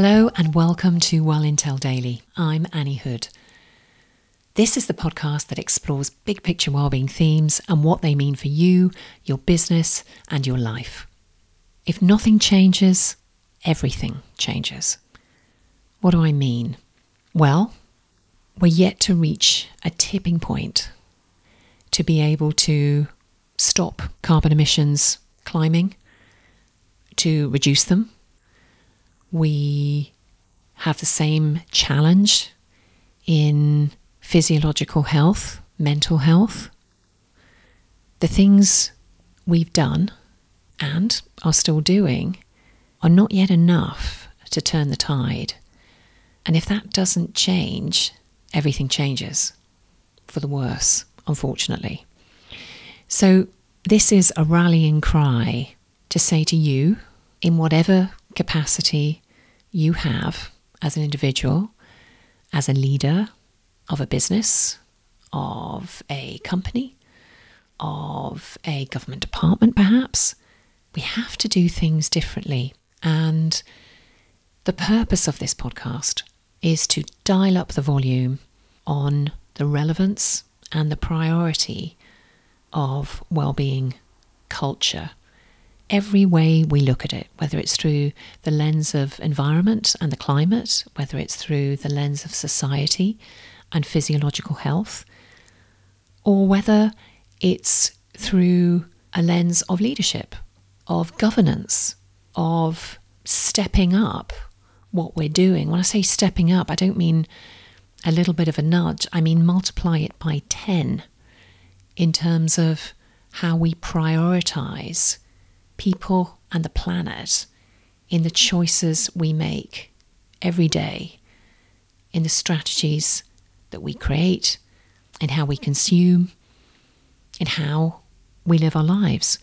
Hello and welcome to Well Intel Daily. I'm Annie Hood. This is the podcast that explores big picture wellbeing themes and what they mean for you, your business, and your life. If nothing changes, everything changes. What do I mean? Well, we're yet to reach a tipping point to be able to stop carbon emissions climbing, to reduce them we have the same challenge in physiological health, mental health. The things we've done and are still doing are not yet enough to turn the tide. And if that doesn't change, everything changes for the worse, unfortunately. So, this is a rallying cry to say to you, in whatever capacity you have as an individual, as a leader of a business, of a company, of a government department, perhaps, we have to do things differently. And the purpose of this podcast is to dial up the volume on the relevance and the priority of well-being culture every way we look at it, whether it's through the lens of environment and the climate, whether it's through the lens of society and physiological health, or whether it's through a lens of leadership, of governance, of stepping up what we're doing. When I say stepping up, I don't mean a little bit of a nudge, I mean multiply it by 10 in terms of how we prioritize people and the planet in the choices we make every day, in the strategies that we create, in how we consume, in how we live our lives.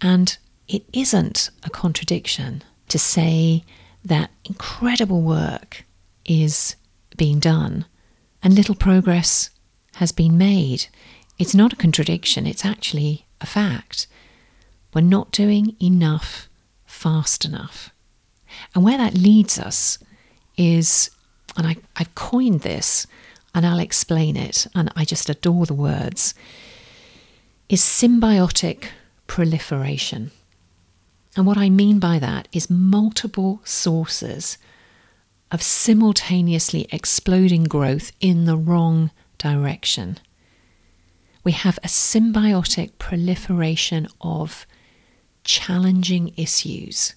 And it isn't a contradiction to say that incredible work is being done and little progress has been made. It's not a contradiction, it's actually a fact. We're not doing enough fast enough. And where that leads us is, and I, I've coined this and I'll explain it, and I just adore the words, is symbiotic proliferation. And what I mean by that is multiple sources of simultaneously exploding growth in the wrong direction. We have a symbiotic proliferation of challenging issues,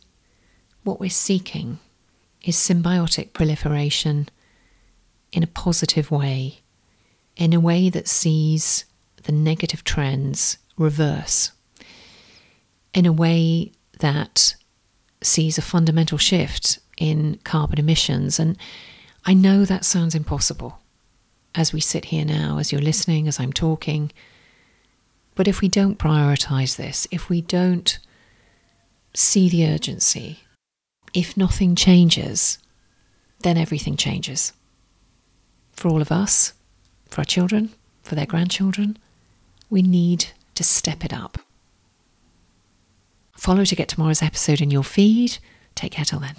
what we're seeking is symbiotic proliferation in a positive way, in a way that sees the negative trends reverse, in a way that sees a fundamental shift in carbon emissions. And I know that sounds impossible as we sit here now, as you're listening, as I'm talking. But if we don't prioritize this, if we don't see the urgency. If nothing changes, then everything changes. For all of us, for our children, for their grandchildren, we need to step it up. Follow to get tomorrow's episode in your feed. Take care till then.